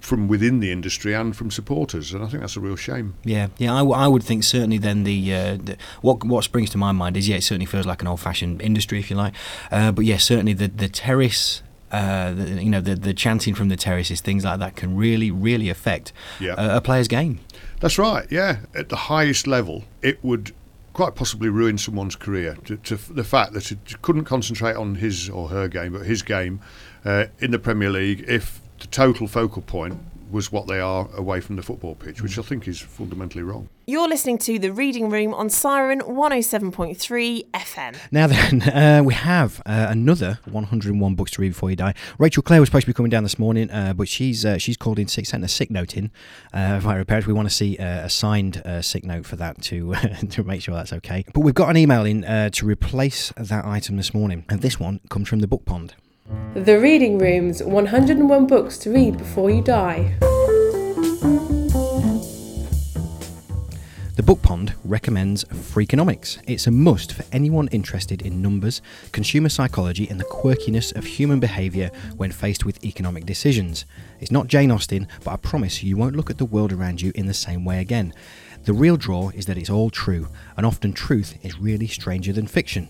Speaker 11: from within the industry and from supporters, and I think that's a real shame.
Speaker 1: Yeah, yeah, I, w- I would think certainly. Then the, uh, the, what what springs to my mind is yeah, it certainly feels like an old-fashioned industry, if you like. Uh, but yeah, certainly the the terrace. Uh, the, you know the the chanting from the terraces, things like that, can really, really affect yeah. a, a player's game.
Speaker 11: That's right. Yeah, at the highest level, it would quite possibly ruin someone's career. To, to the fact that he couldn't concentrate on his or her game, but his game uh, in the Premier League if the total focal point was what they are away from the football pitch, which I think is fundamentally wrong.
Speaker 2: You're listening to The Reading Room on Siren 107.3 FM.
Speaker 1: Now then, uh, we have uh, another 101 books to read before you die. Rachel Clare was supposed to be coming down this morning, uh, but she's uh, she's called in sick, sent a sick note in uh, via her parents. We want to see uh, a signed sick note for that to to make sure that's okay. But we've got an email in to replace that item this morning, and this one comes from the Book Pond.
Speaker 7: The Reading Room's 101 Books to Read Before You Die.
Speaker 1: The Book Pond recommends Freakonomics. It's a must for anyone interested in numbers, consumer psychology, and the quirkiness of human behaviour when faced with economic decisions. It's not Jane Austen, but I promise you won't look at the world around you in the same way again. The real draw is that it's all true, and often truth is really stranger than fiction.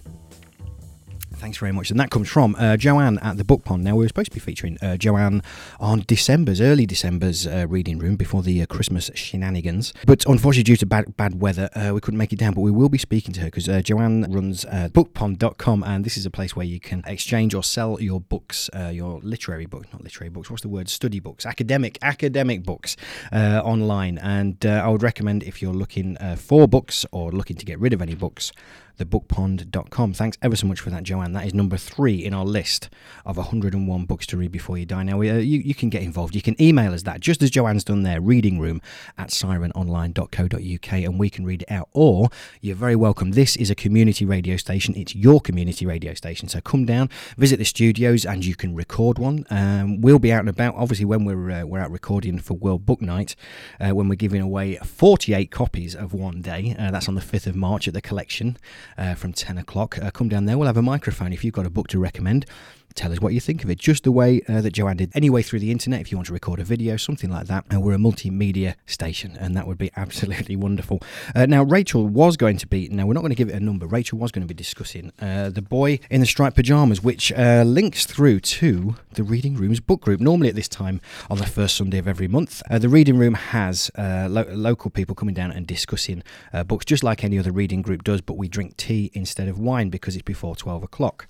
Speaker 1: Thanks very much. And that comes from uh, Joanne at the Book Pond. Now, we were supposed to be featuring uh, Joanne on December's, early December's uh, reading room before the uh, Christmas shenanigans. But unfortunately, due to bad, bad weather, uh, we couldn't make it down. But we will be speaking to her because uh, Joanne runs bookpond.com, and this is a place where you can exchange or sell your books, your literary books, not literary books, what's the word? Study books, academic, academic books online. And I would recommend if you're looking for books or looking to get rid of any books, thebookpond.com. Thanks ever so much for that, Joanne. That is number three in our list of 101 books to read before you die. Now, uh, you, you can get involved. You can email us that, just as Joanne's done there, reading room at sirenonline.co.uk, and we can read it out. Or you're very welcome. This is a community radio station. It's your community radio station. So come down, visit the studios, and you can record one. Um, we'll be out and about, obviously, when we're, uh, we're out recording for World Book Night, uh, when we're giving away 48 copies of One Day. Uh, that's on the 5th of March at the collection uh, from 10 o'clock. Uh, come down there, we'll have a microphone if you've got a book to recommend tell us what you think of it, just the way uh, that Joanne did. Anyway, through the internet, if you want to record a video, something like that. And we're a multimedia station, and that would be absolutely wonderful. Uh, now, Rachel was going to be, now we're not going to give it a number, Rachel was going to be discussing uh, The Boy in the Striped Pyjamas, which uh, links through to the Reading Room's book group. Normally at this time on the first Sunday of every month, uh, the Reading Room has uh, lo- local people coming down and discussing books, just like any other reading group does, but we drink tea instead of wine because it's before 12 o'clock.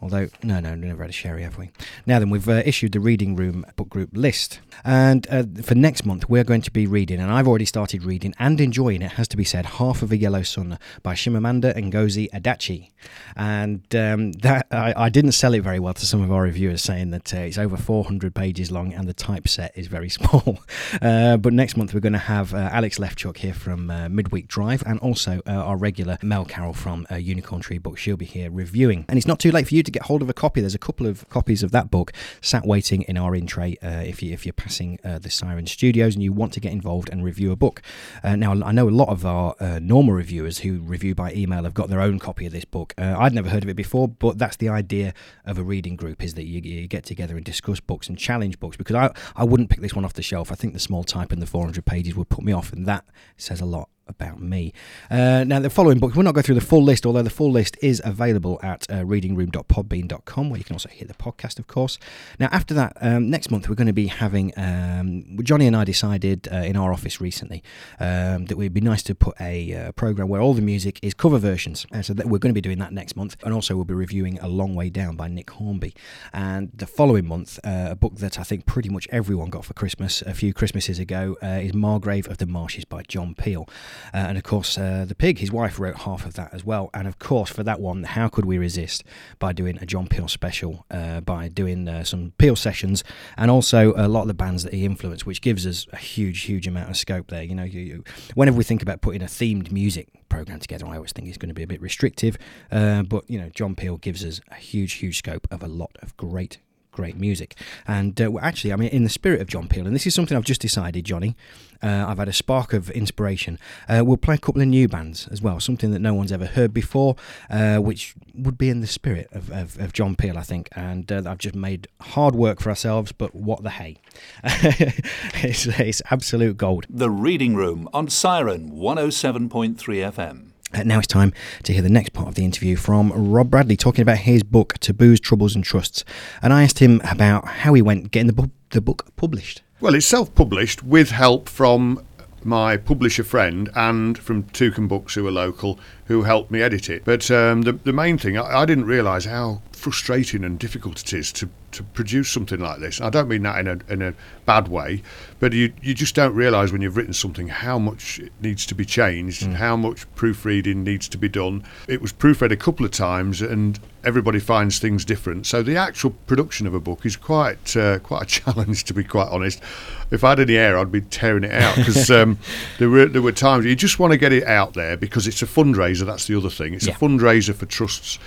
Speaker 1: Although, no, no, never had a sherry, have we? Now then, we've uh, issued the Reading Room book group list. And uh, for next month, we're going to be reading, and I've already started reading and enjoying it, has to be said, Half of a Yellow Sun by Chimamanda Ngozi Adichie. And um, that I, I, didn't sell it very well to some of our reviewers, saying that uh, it's over 400 pages long and the typeset is very small. Uh, but next month, we're going to have uh, Alex Lefchuk here from uh, Midweek Drive and also our regular Mel Carroll from Unicorn Tree Books. She'll be here reviewing. And it's not too late for you to get hold of a copy. There's a couple of copies of that book sat waiting in our in tray uh, if, you, if you're passing uh, the Siren Studios and you want to get involved and review a book. Uh, now, I know a lot of our uh, normal reviewers who review by email have got their own copy of this book. Uh, I'd never heard of it before, but that's the idea of a reading group is that you, you get together and discuss books and challenge books because I, I wouldn't pick this one off the shelf. I think the small type and the 400 pages would put me off, and that says a lot about me. Uh, now, the following books, we'll not go through the full list, although the full list is available at uh, readingroom.podbean.com, where you can also hear the podcast, of course. Now, after that, um, next month, we're going to be having, um, Jonny and I decided uh, in our office recently um, that it would be nice to put a uh, program where all the music is cover versions. Uh, so that we're going to be doing that next month. And also, we'll be reviewing A Long Way Down by Nick Hornby. And the following month, uh, a book that I think pretty much everyone got for Christmas a few Christmases ago is Margrave of the Marshes by John Peel. Uh, and of course, uh, The Pig, his wife, wrote half of that as well. And of course, for that one, how could we resist by doing a John Peel special, uh, by doing uh, some Peel sessions, and also a lot of the bands that he influenced, which gives us a huge, huge amount of scope there. You know, you, you, whenever we think about putting a themed music program together, I always think it's going to be a bit restrictive. Uh, but, you know, John Peel gives us a huge, huge scope of a lot of great great music. And uh, actually, I mean, in the spirit of John Peel, and this is something I've just decided, Jonny, uh, I've had a spark of inspiration. Uh, we'll play a couple of new bands as well, something that no one's ever heard before, uh, which would be in the spirit of, of, of John Peel, I think. And uh, I've just made hard work for ourselves, but what the hey? it's, it's absolute gold.
Speaker 6: The Reading Room on Siren 107.3 FM.
Speaker 1: Uh, now it's time to hear the next part of the interview from Rob Bradley talking about his book Taboos, Troubles and Trusts. And I asked him about how he went getting the, bu- the book published.
Speaker 11: Well, it's self published with help from my publisher friend and from Toucan Books, who are local, who helped me edit it. But um, the, the main thing, I, I didn't realise how frustrating and difficult it is to, to produce something like this. I don't mean that in a, in a bad way, but you, you just don't realise when you've written something how much it needs to be changed, mm. how much proofreading needs to be done. It was proofread a couple of times and everybody finds things different. So the actual production of a book is quite uh, quite a challenge, to be quite honest. If I had any air, I'd be tearing it out because um, there were there were times you just want to get it out there because it's a fundraiser. That's the other thing. It's yeah. a fundraiser for trusts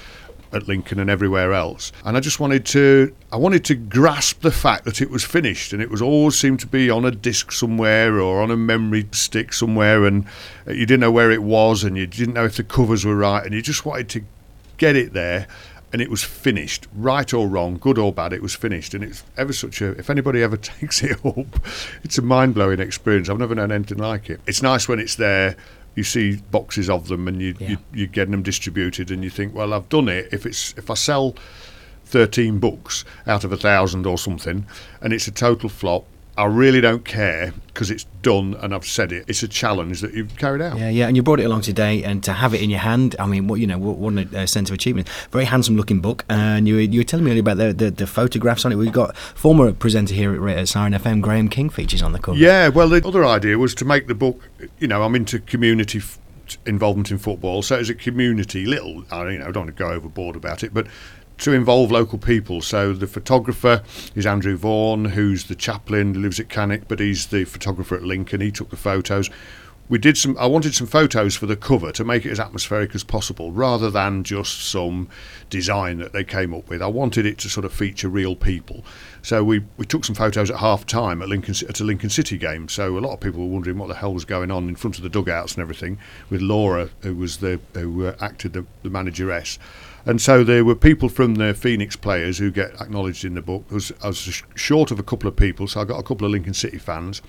Speaker 11: at Lincoln and everywhere else. And I just wanted to I wanted to grasp the fact that it was finished and it was always seemed to be on a disc somewhere or on a memory stick somewhere and uh, you didn't know where it was and you didn't know if the covers were right and you just wanted to get it there and it was finished, right or wrong, good or bad, it was finished. And it's ever such a, if anybody ever takes it up, it's a mind blowing experience. I've never known anything like it. It's nice when it's there. You see boxes of them, and you,
Speaker 1: Yeah.
Speaker 11: you you're getting them distributed, and you think, well, I've done it. If it's if I sell thirteen books out of a thousand or something, and it's a total flop, I really don't care because it's done and I've said it. It's a challenge that you've carried out.
Speaker 1: Yeah, yeah, and you brought it along today, and to have it in your hand, I mean, what you know, what, what a uh, sense of achievement. Very handsome-looking book, and you, were- you were telling me earlier about the, the, the photographs on it. We've got former presenter here at, at Siren FM, Graham King, features on the cover.
Speaker 11: Yeah, well, the other idea was to make the book. You know, I'm into community f- involvement in football, so as a community, little. I you know, don't want to go overboard about it, but to involve local people. So the photographer is Andrew Vaughan, who's the chaplain, lives at Cannock, but he's the photographer at Lincoln. He took the photos. We did some. I wanted some photos for the cover to make it as atmospheric as possible, rather than just some design that they came up with. I wanted it to sort of feature real people. So we, we took some photos at half time at Lincoln at a Lincoln City game. So a lot of people were wondering what the hell was going on in front of the dugouts and everything, with Laura, who was the who uh, acted the, the manageress. And so there were people from the Phoenix players who get acknowledged in the book. I was, I was sh- short of a couple of people, so I got a couple of Lincoln City fans.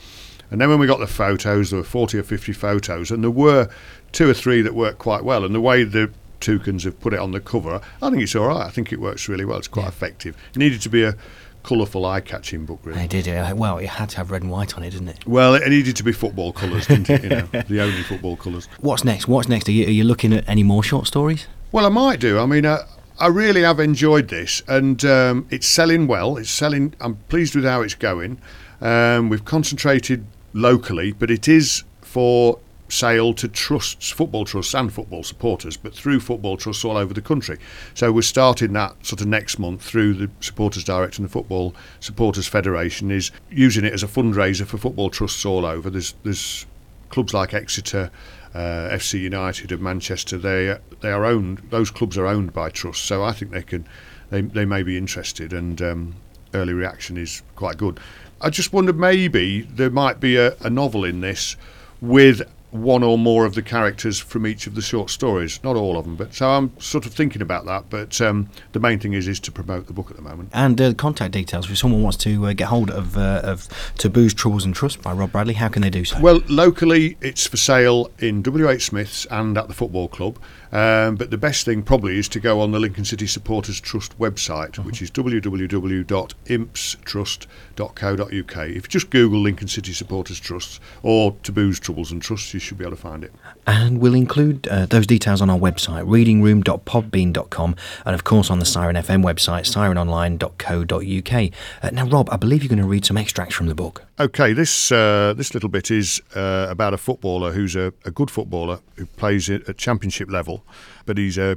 Speaker 11: And then when we got the photos, there were 40 or 50 photos, and there were two or three that worked quite well. And the way the Toucans have put it on the cover, I think it's all right. I think it works really well. It's quite effective. It needed to be a colourful, eye-catching book, really.
Speaker 1: They did. Uh, well, it had to have red and white on it, didn't it?
Speaker 11: Well, it needed to be football colours, didn't it? You know, the only football colours.
Speaker 1: What's next? What's next? Are you, are you looking at any more short stories?
Speaker 11: Well, I might do. I mean, uh, I really have enjoyed this, and um, it's selling well. It's selling. I'm pleased with how it's going. Um, we've concentrated locally, but it is for sale to trusts, football trusts, and football supporters, but through football trusts all over the country. So we're starting that sort of next month through the Supporters Direct and the Football Supporters Federation is using it as a fundraiser for football trusts all over. There's there's clubs like Exeter, FC United of Manchester. They they are owned. Those clubs are owned by trusts, so I think they can they they may be interested, and um, early reaction is quite good. I just wondered maybe there might be a, a novel in this with one or more of the characters from each of the short stories. Not all of them, but so I'm sort of thinking about that. But um, the main thing is is to promote the book at the moment.
Speaker 1: And uh, contact details if someone wants to uh, get hold of uh, of Taboos, Troubles and Trust by Rob Bradley. How can they do so?
Speaker 11: Well, locally, it's for sale in W.H. Smith's and at the football club. Um, but the best thing probably is to go on the Lincoln City Supporters Trust website, which is www.impstrust.co.uk. If you just Google Lincoln City Supporters Trust or Taboos, Troubles and Trusts, you should be able to find it.
Speaker 1: And we'll include uh, those details on our website, readingroom.podbean.com, and of course on the Siren FM website, sirenonline.co.uk. Uh, now, Rob, I believe you're going to read some extracts from the book.
Speaker 11: Okay, this uh, this little bit is uh, about a footballer who's a, a good footballer who plays at championship level, but he's a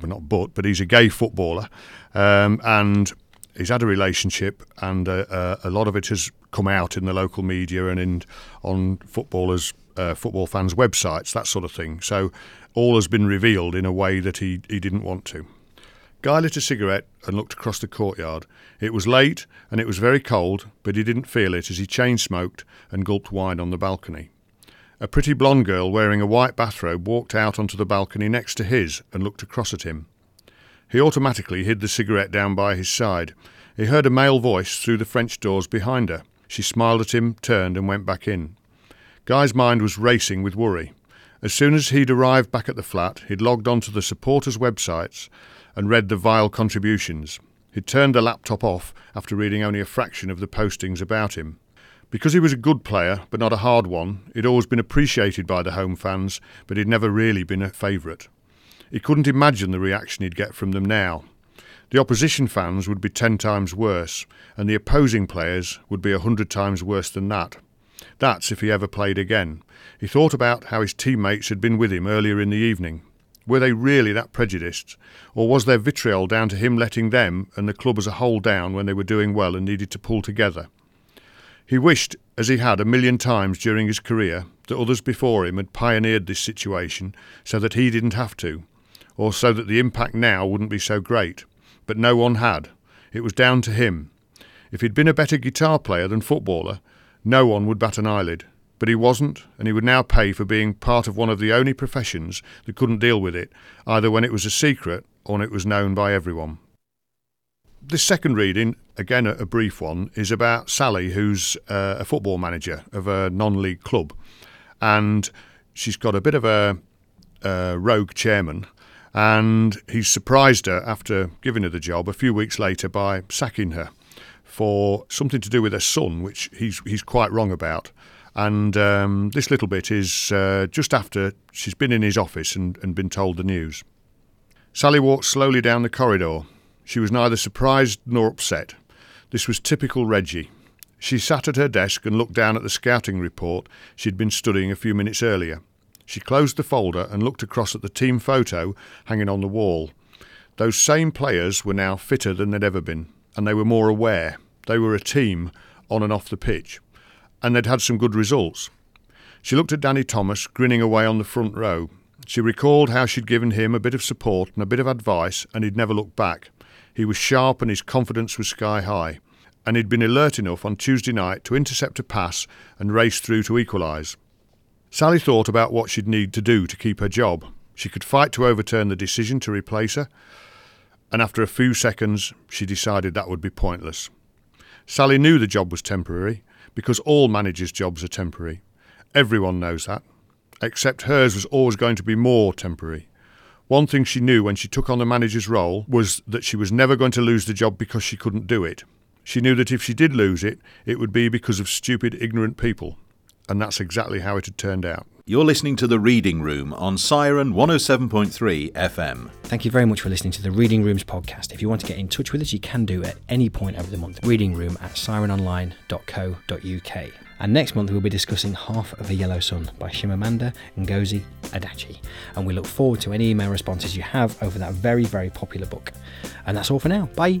Speaker 11: well, not but, but he's a gay footballer, um, and he's had a relationship, and uh, uh, a lot of it has come out in the local media and in on footballers, uh, football fans' websites, that sort of thing. So all has been revealed in a way that he, he didn't want to. Guy lit a cigarette and looked across the courtyard. It was late and it was very cold, but he didn't feel it as he chain smoked and gulped wine on the balcony. A pretty blonde girl wearing a white bathrobe walked out onto the balcony next to his and looked across at him. He automatically hid the cigarette down by his side. He heard a male voice through the French doors behind her. She smiled at him, turned, and went back in. Guy's mind was racing with worry. As soon as he'd arrived back at the flat, he'd logged onto the supporters' websites and read the vile contributions. He'd turned the laptop off after reading only a fraction of the postings about him. Because he was a good player, but not a hard one, he'd always been appreciated by the home fans, but he'd never really been a favourite. He couldn't imagine the reaction he'd get from them now. The opposition fans would be ten times worse, and the opposing players would be a hundred times worse than that. That's if he ever played again. He thought about how his teammates had been with him earlier in the evening. Were they really that prejudiced? Or was their vitriol down to him letting them and the club as a whole down when they were doing well and needed to pull together? He wished, as he had a million times during his career, that others before him had pioneered this situation so that he didn't have to. or so that the impact now wouldn't be so great. But no one had. It was down to him. If he'd been a better guitar player than footballer, no one would bat an eyelid. But he wasn't, and he would now pay for being part of one of the only professions that couldn't deal with it, either when it was a secret or when it was known by everyone. This second reading, again a, brief one, is about Sally, who's uh, a football manager of a non league club. And she's got a bit of a, a rogue chairman, and he's surprised her after giving her the job a few weeks later by sacking her for something to do with her son, which he's he's quite wrong about. And um, this little bit is uh, just after she's been in his office and, and been told the news. Sally walked slowly down the corridor. She was neither surprised nor upset. This was typical Reggie. She sat at her desk and looked down at the scouting report she'd been studying a few minutes earlier. She closed the folder and looked across at the team photo hanging on the wall. Those same players were now fitter than they'd ever been, and they were more aware. They were a team on and off the pitch and they'd had some good results. She looked at Danny Thomas grinning away on the front row. She recalled how she'd given him a bit of support and a bit of advice, and he'd never looked back. He was sharp and his confidence was sky high, and he'd been alert enough on Tuesday night to intercept a pass and race through to equalise. Sally thought about what she'd need to do to keep her job. She could fight to overturn the decision to replace her, and after a few seconds, she decided that would be pointless. Sally knew the job was temporary, because all managers' jobs are temporary. Everyone knows that. Except hers was always going to be more temporary. One thing she knew when she took on the manager's role was that she was never going to lose the job because she couldn't do it. She knew that if she did lose it, it would be because of stupid, ignorant people. And that's exactly how it had turned out.
Speaker 12: You're listening to The Reading Room on Siren 107.3 FM.
Speaker 1: Thank you very much for listening to the Reading Rooms podcast. If you want to get in touch with us, you can do at any point over the month. Reading Room at sirenonline.co.uk. And next month we'll be discussing Half of a Yellow Sun by Chimamanda Ngozi Adichie. And we look forward to any email responses you have over that very, very popular book. And that's all for now. Bye.